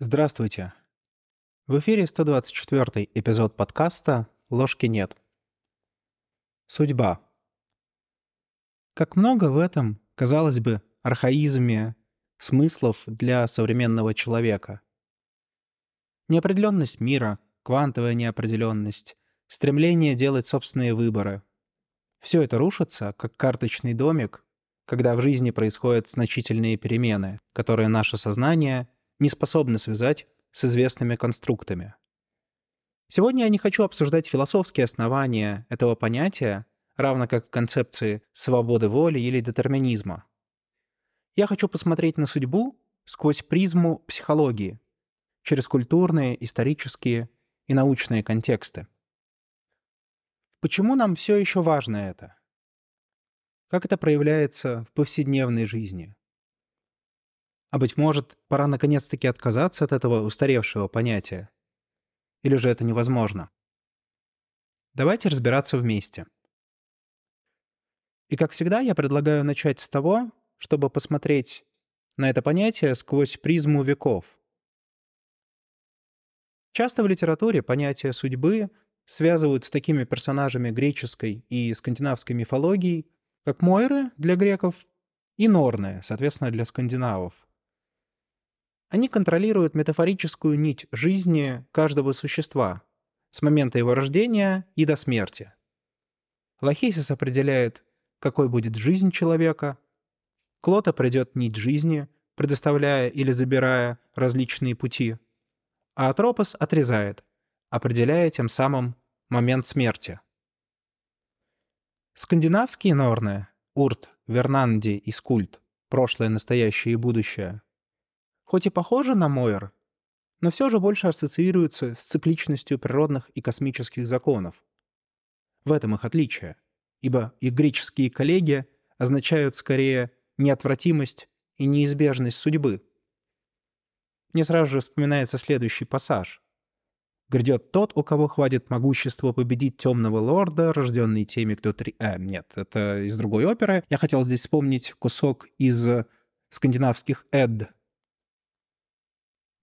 Здравствуйте. В эфире 124 эпизод подкаста «Ложки нет». Судьба. Как много в этом, казалось бы, архаизме смыслов для современного человека. Неопределенность мира, квантовая неопределенность, стремление делать собственные выборы. Все это рушится, как карточный домик, когда в жизни происходят значительные перемены, которые наше сознание – не способны связать с известными конструктами. Сегодня я не хочу обсуждать философские основания этого понятия, равно как концепции свободы воли или детерминизма. Я хочу посмотреть на судьбу сквозь призму психологии, через культурные, исторические и научные контексты. Почему нам все еще важно это? Как это проявляется в повседневной жизни? А быть может, пора наконец-таки отказаться от этого устаревшего понятия? Или же это невозможно? Давайте разбираться вместе. И как всегда, я предлагаю начать с того, чтобы посмотреть на это понятие сквозь призму веков. Часто в литературе понятие судьбы связывают с такими персонажами греческой и скандинавской мифологии, как Мойры для греков и Норны, соответственно, для скандинавов. Они контролируют метафорическую нить жизни каждого существа с момента его рождения и до смерти. Лохисис определяет, какой будет жизнь человека. Клод определит нить жизни, предоставляя или забирая различные пути. А Атропос отрезает, определяя тем самым момент смерти. Скандинавские норны – Урт, Вернанди и Скульт – прошлое, настоящее и будущее – хоть и похожи на Мойер, но все же больше ассоциируются с цикличностью природных и космических законов. В этом их отличие, ибо их греческие коллеги означают скорее неотвратимость и неизбежность судьбы. Мне сразу же вспоминается следующий пассаж. «Грядет тот, у кого хватит могущества победить темного лорда, рожденный теми, кто три...» А, нет, это из другой оперы. Я хотел здесь вспомнить кусок из скандинавских «Эд»,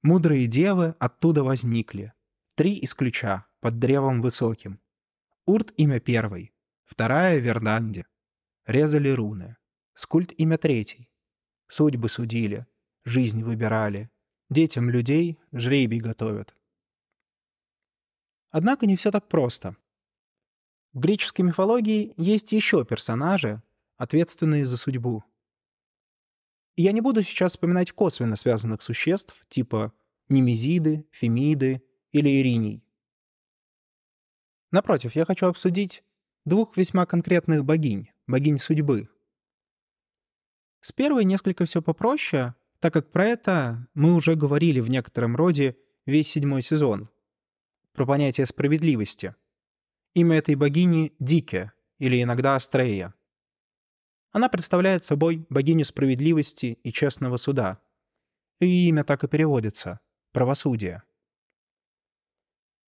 Мудрые девы оттуда возникли. Три из ключа, под древом высоким. Урт имя первый, вторая — Верданди. Резали руны. Скульт имя третий. Судьбы судили, жизнь выбирали. Детям людей жребий готовят. Однако не все так просто. В греческой мифологии есть еще персонажи, ответственные за судьбу. Я не буду сейчас вспоминать косвенно связанных существ, типа Немезиды, Фемиды или Ириний. Напротив, я хочу обсудить двух весьма конкретных богинь, богинь судьбы. С первой несколько все попроще, так как про это мы уже говорили в некотором роде весь седьмой сезон. Про понятие справедливости. Имя этой богини — Дике, или иногда Астрея. Она представляет собой богиню справедливости и честного суда. И имя так и переводится — правосудие.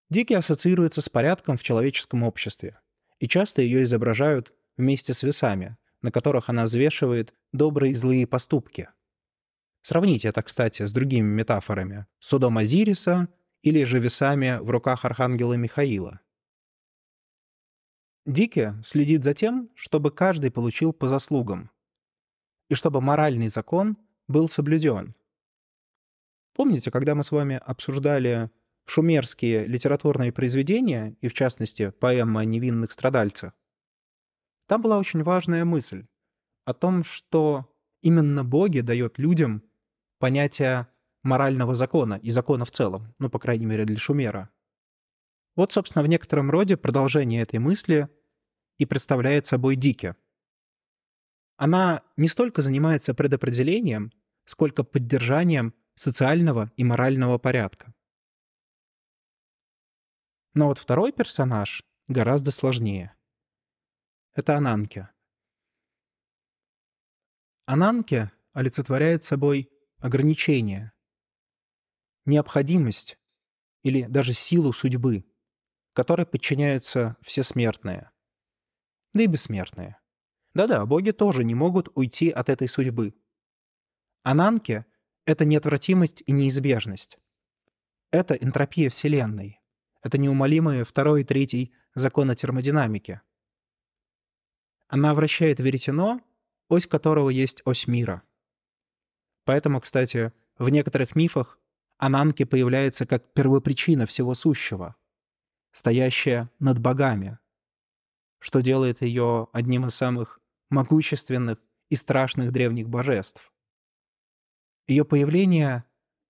Дики ассоциируется с порядком в человеческом обществе, и часто ее изображают вместе с весами, на которых она взвешивает добрые и злые поступки. Сравните это, кстати, с другими метафорами — судом Азириса или же весами в руках архангела Михаила — Дики следит за тем, чтобы каждый получил по заслугам, и чтобы моральный закон был соблюден. Помните, когда мы с вами обсуждали шумерские литературные произведения, и в частности поэма о невинных страдальцах? Там была очень важная мысль о том, что именно боги дают людям понятие морального закона и закона в целом, ну, по крайней мере, для Шумера. Вот, собственно, в некотором роде продолжение этой мысли и представляет собой Дики. Она не столько занимается предопределением, сколько поддержанием социального и морального порядка. Но вот второй персонаж гораздо сложнее. Это Ананке. Ананке олицетворяет собой ограничение, необходимость или даже силу судьбы, которой подчиняются все смертные – да и бессмертные. Да-да, боги тоже не могут уйти от этой судьбы. Ананке — это неотвратимость и неизбежность. Это энтропия Вселенной. Это неумолимые второй и третий законы термодинамики. Она вращает веретено, ось которого есть ось мира. Поэтому, кстати, в некоторых мифах Ананки появляется как первопричина всего сущего, стоящая над богами, что делает ее одним из самых могущественных и страшных древних божеств. Ее появление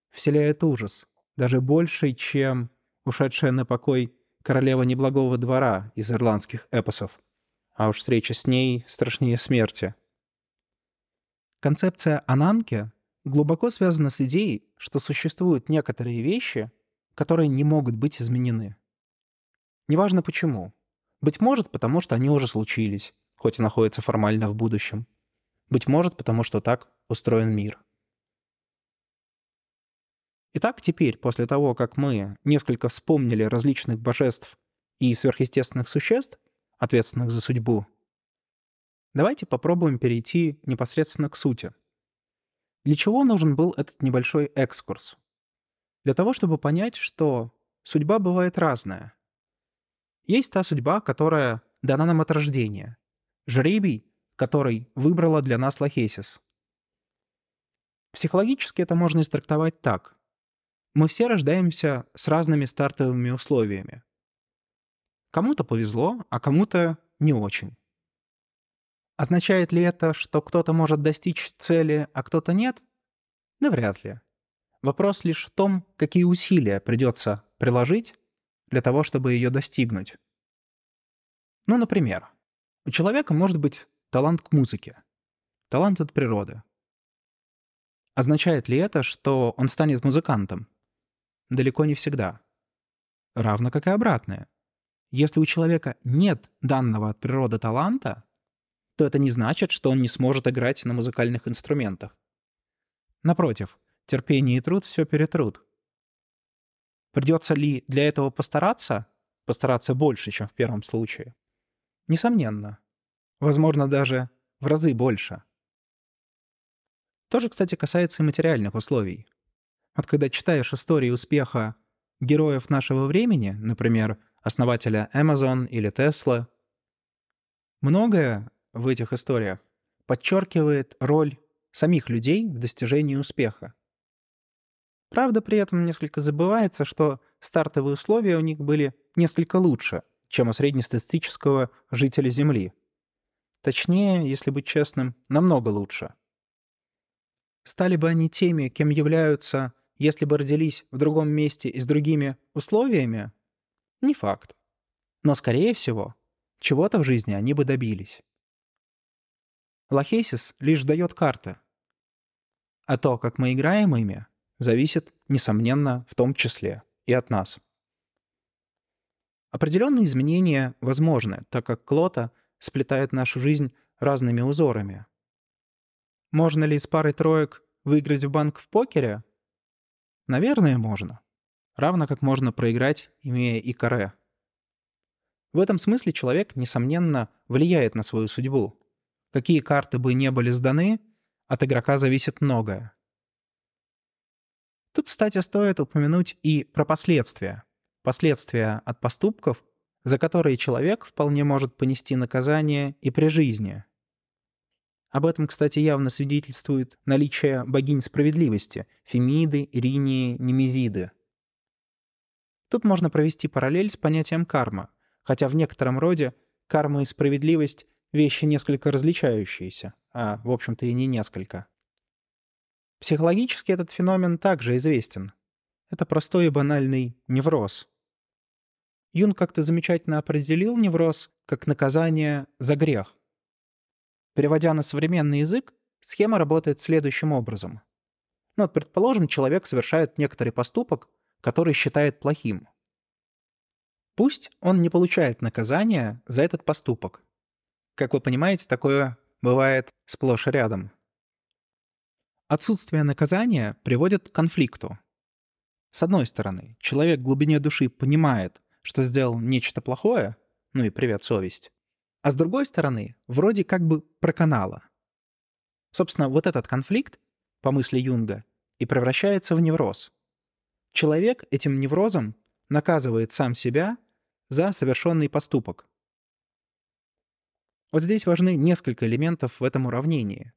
вселяет ужас, даже больший, чем ушедшая на покой королева неблагого двора из ирландских эпосов. А уж встреча с ней страшнее смерти. Концепция Ананки глубоко связана с идеей, что существуют некоторые вещи, которые не могут быть изменены. Неважно почему. Быть может, потому что они уже случились, хоть и находятся формально в будущем. Быть может, потому что так устроен мир. Итак, теперь, после того, как мы несколько вспомнили различных божеств и сверхъестественных существ, ответственных за судьбу, давайте попробуем перейти непосредственно к сути. Для чего нужен был этот небольшой экскурс? Для того, чтобы понять, что судьба бывает разная. Есть та судьба, которая дана нам от рождения. Жребий, который выбрала для нас Лохесис. Психологически это можно истрактовать так. Мы все рождаемся с разными стартовыми условиями. Кому-то повезло, а кому-то не очень. Означает ли это, что кто-то может достичь цели, а кто-то нет? Навряд ли. Вопрос лишь в том, какие усилия придется приложить для того, чтобы ее достигнуть. Ну, например, у человека может быть талант к музыке, талант от природы. Означает ли это, что он станет музыкантом? Далеко не всегда. Равно как и обратное. Если у человека нет данного от природы таланта, то это не значит, что он не сможет играть на музыкальных инструментах. Напротив, терпение и труд все перетрут. Придется ли для этого постараться? Постараться больше, чем в первом случае. Несомненно. Возможно, даже в разы больше. То же, кстати, касается и материальных условий. Вот когда читаешь истории успеха героев нашего времени, например, основателя Amazon или Tesla, многое в этих историях подчеркивает роль самих людей в достижении успеха. Правда, при этом несколько забывается, что стартовые условия у них были несколько лучше, чем у среднестатистического жителя Земли. Точнее, если быть честным, намного лучше. Стали бы они теми, кем являются если бы родились в другом месте и с другими условиями? Не факт. Но, скорее всего, чего-то в жизни они бы добились. Лохейсис лишь дает карты. А то, как мы играем ими, зависит, несомненно, в том числе и от нас. Определенные изменения возможны, так как Клота сплетает нашу жизнь разными узорами. Можно ли с парой троек выиграть в банк в покере? Наверное, можно. Равно как можно проиграть, имея и каре. В этом смысле человек, несомненно, влияет на свою судьбу. Какие карты бы не были сданы, от игрока зависит многое. Тут, кстати, стоит упомянуть и про последствия. Последствия от поступков, за которые человек вполне может понести наказание и при жизни. Об этом, кстати, явно свидетельствует наличие богинь справедливости — Фемиды, Иринии, Немезиды. Тут можно провести параллель с понятием карма, хотя в некотором роде карма и справедливость — вещи несколько различающиеся, а, в общем-то, и не несколько. Психологически этот феномен также известен. Это простой и банальный невроз. Юн как-то замечательно определил невроз как наказание за грех. Переводя на современный язык, схема работает следующим образом. Ну вот, предположим, человек совершает некоторый поступок, который считает плохим. Пусть он не получает наказания за этот поступок. Как вы понимаете, такое бывает сплошь и рядом. Отсутствие наказания приводит к конфликту. С одной стороны, человек в глубине души понимает, что сделал нечто плохое, ну и привет, совесть. А с другой стороны, вроде как бы проканала. Собственно, вот этот конфликт, по мысли Юнга, и превращается в невроз. человек этим неврозом наказывает сам себя за совершенный поступок. Вот здесь важны несколько элементов в этом уравнении.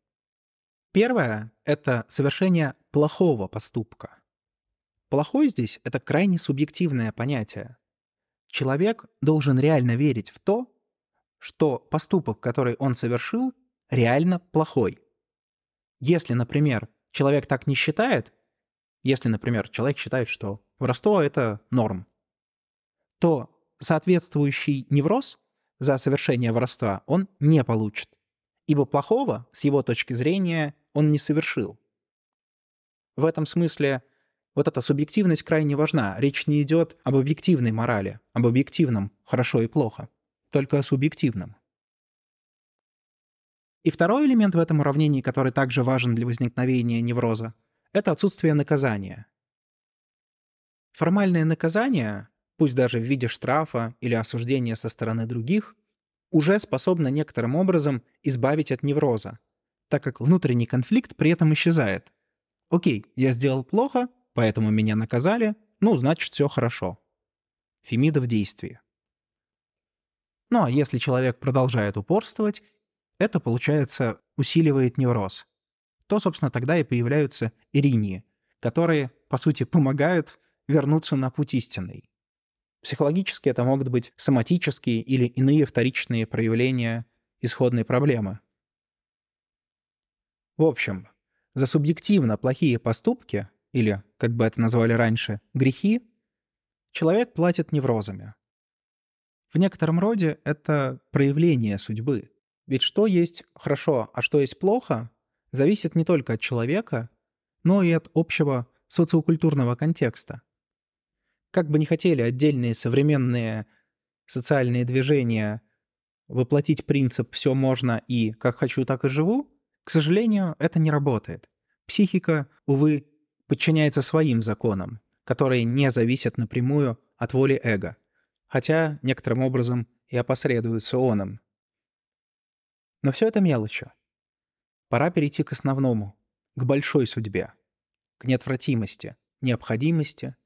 Первое — это совершение плохого поступка. Плохой здесь — это крайне субъективное понятие. Человек должен реально верить в то, что поступок, который он совершил, реально плохой. Если, например, человек так не считает, если, например, человек считает, что воровство — это норм, то соответствующий невроз за совершение воровства он не получит, ибо плохого, с его точки зрения, он не совершил. В этом смысле вот эта субъективность крайне важна. Речь не идет об объективной морали, об объективном хорошо и плохо, только о субъективном. И второй элемент в этом уравнении, который также важен для возникновения невроза, это отсутствие наказания. Формальное наказание, пусть даже в виде штрафа или осуждения со стороны других, уже способно некоторым образом избавить от невроза, так как внутренний конфликт при этом исчезает. Окей, я сделал плохо, поэтому меня наказали, ну, значит, все хорошо. Фемида в действии. Ну а если человек продолжает упорствовать, это, получается, усиливает невроз. То, собственно, тогда и появляются иринии, которые, по сути, помогают вернуться на путь истинный. Психологически это могут быть соматические или иные вторичные проявления исходной проблемы. В общем, за субъективно плохие поступки, или, как бы это назвали раньше, грехи, человек платит неврозами. В некотором роде это проявление судьбы. Ведь что есть хорошо, а что есть плохо, зависит не только от человека, но и от общего социокультурного контекста. Как бы ни хотели отдельные современные социальные движения воплотить принцип «все можно» и «как хочу, так и живу», к сожалению, это не работает. Психика, увы, подчиняется своим законам, которые не зависят напрямую от воли эго, хотя некоторым образом и опосредуются оном. Но все это мелочи. Пора перейти к основному, к большой судьбе, к неотвратимости, необходимости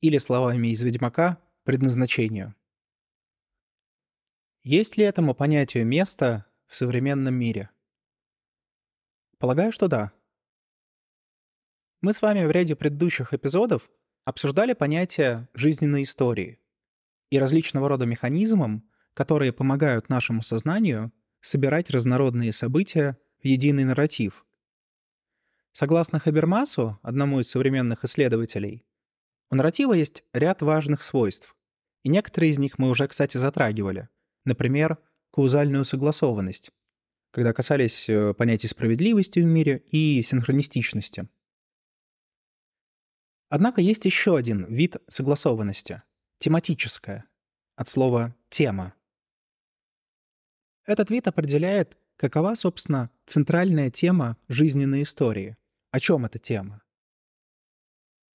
или, словами из «Ведьмака», предназначению. Есть ли этому понятию место в современном мире? Полагаю, что да. Мы с вами в ряде предыдущих эпизодов обсуждали понятие жизненной истории и различного рода механизмам, которые помогают нашему сознанию собирать разнородные события в единый нарратив. Согласно Хабермасу, одному из современных исследователей, у нарратива есть ряд важных свойств, и некоторые из них мы уже, кстати, затрагивали. Например, каузальную согласованность, когда касались э, понятий справедливости в мире и синхронистичности. Однако есть еще один вид согласованности — тематическая, от слова «тема». Этот вид определяет, какова, собственно, центральная тема жизненной истории. О чем эта тема?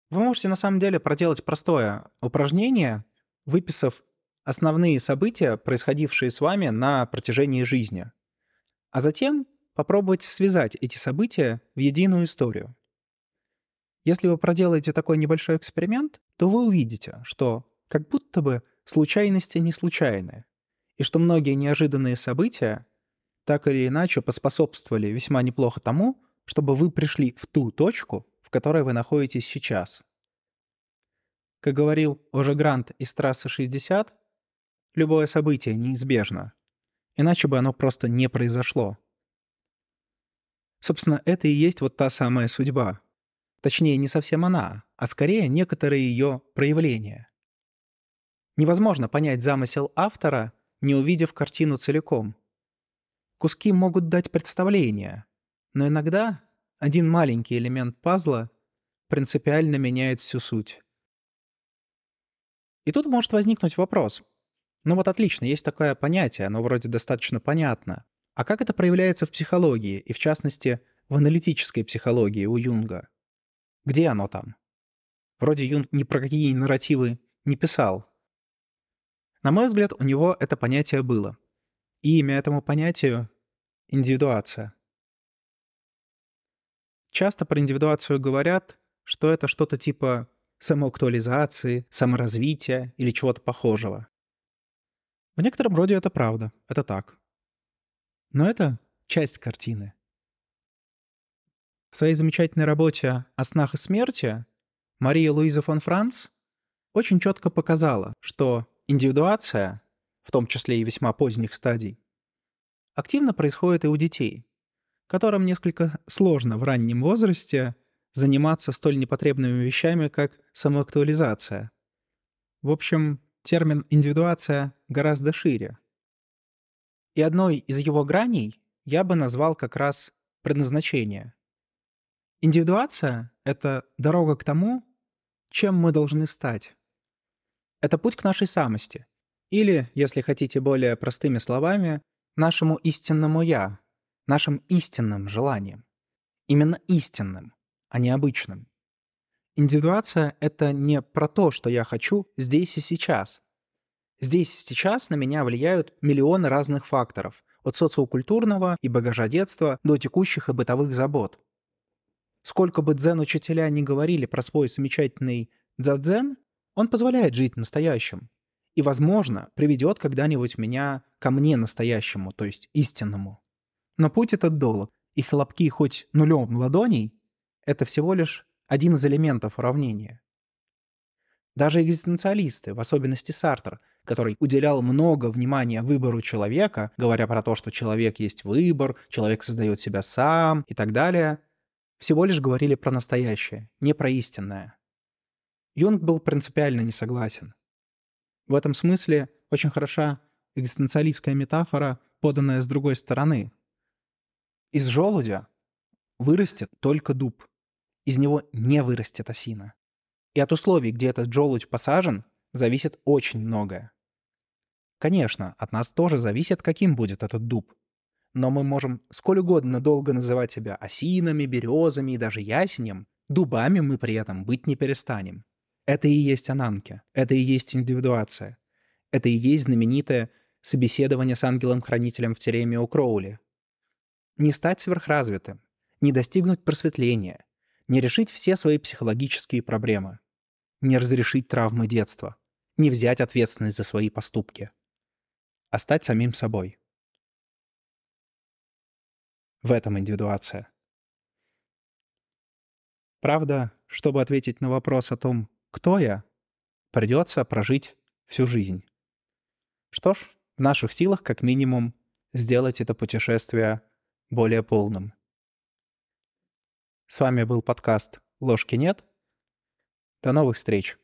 Вы можете на самом деле проделать простое упражнение, выписав основные события, происходившие с вами на протяжении жизни а затем попробовать связать эти события в единую историю. Если вы проделаете такой небольшой эксперимент, то вы увидите, что как будто бы случайности не случайны, и что многие неожиданные события так или иначе поспособствовали весьма неплохо тому, чтобы вы пришли в ту точку, в которой вы находитесь сейчас. Как говорил уже Грант из трассы 60, любое событие неизбежно, Иначе бы оно просто не произошло. Собственно, это и есть вот та самая судьба. Точнее, не совсем она, а скорее некоторые ее проявления. Невозможно понять замысел автора, не увидев картину целиком. Куски могут дать представление, но иногда один маленький элемент пазла принципиально меняет всю суть. И тут может возникнуть вопрос, ну вот отлично, есть такое понятие, оно вроде достаточно понятно. А как это проявляется в психологии, и в частности, в аналитической психологии у Юнга? Где оно там? Вроде Юнг ни про какие нарративы не писал. На мой взгляд, у него это понятие было. И имя этому понятию — индивидуация. Часто про индивидуацию говорят, что это что-то типа самоактуализации, саморазвития или чего-то похожего. В некотором роде это правда, это так. Но это часть картины. В своей замечательной работе «О снах и смерти» Мария Луиза фон Франц очень четко показала, что индивидуация, в том числе и весьма поздних стадий, активно происходит и у детей, которым несколько сложно в раннем возрасте заниматься столь непотребными вещами, как самоактуализация. В общем, термин «индивидуация» гораздо шире. И одной из его граней я бы назвал как раз предназначение. Индивидуация — это дорога к тому, чем мы должны стать. Это путь к нашей самости. Или, если хотите более простыми словами, нашему истинному «я», нашим истинным желаниям. Именно истинным, а не обычным. Индивидуация — это не про то, что я хочу здесь и сейчас. Здесь и сейчас на меня влияют миллионы разных факторов, от социокультурного и багажа детства до текущих и бытовых забот. Сколько бы дзен-учителя не говорили про свой замечательный дзадзен, он позволяет жить настоящим. И, возможно, приведет когда-нибудь меня ко мне настоящему, то есть истинному. Но путь этот долг, и хлопки хоть нулем ладоней — это всего лишь один из элементов уравнения. Даже экзистенциалисты, в особенности Сартер, который уделял много внимания выбору человека, говоря про то, что человек есть выбор, человек создает себя сам и так далее, всего лишь говорили про настоящее, не про истинное. Юнг был принципиально не согласен. В этом смысле очень хороша экзистенциалистская метафора, поданная с другой стороны. Из желудя вырастет только дуб. Из него не вырастет осина. И от условий, где этот желудь посажен, зависит очень многое. Конечно, от нас тоже зависит, каким будет этот дуб. Но мы можем сколь угодно долго называть себя осинами, березами и даже ясенем, дубами мы при этом быть не перестанем. Это и есть ананки, это и есть индивидуация. Это и есть знаменитое собеседование с ангелом-хранителем в тереме у Кроули. Не стать сверхразвитым, не достигнуть просветления, не решить все свои психологические проблемы, не разрешить травмы детства, не взять ответственность за свои поступки, а стать самим собой. В этом индивидуация. Правда, чтобы ответить на вопрос о том, кто я, придется прожить всю жизнь. Что ж, в наших силах как минимум сделать это путешествие более полным. С вами был подкаст «Ложки нет». До новых встреч!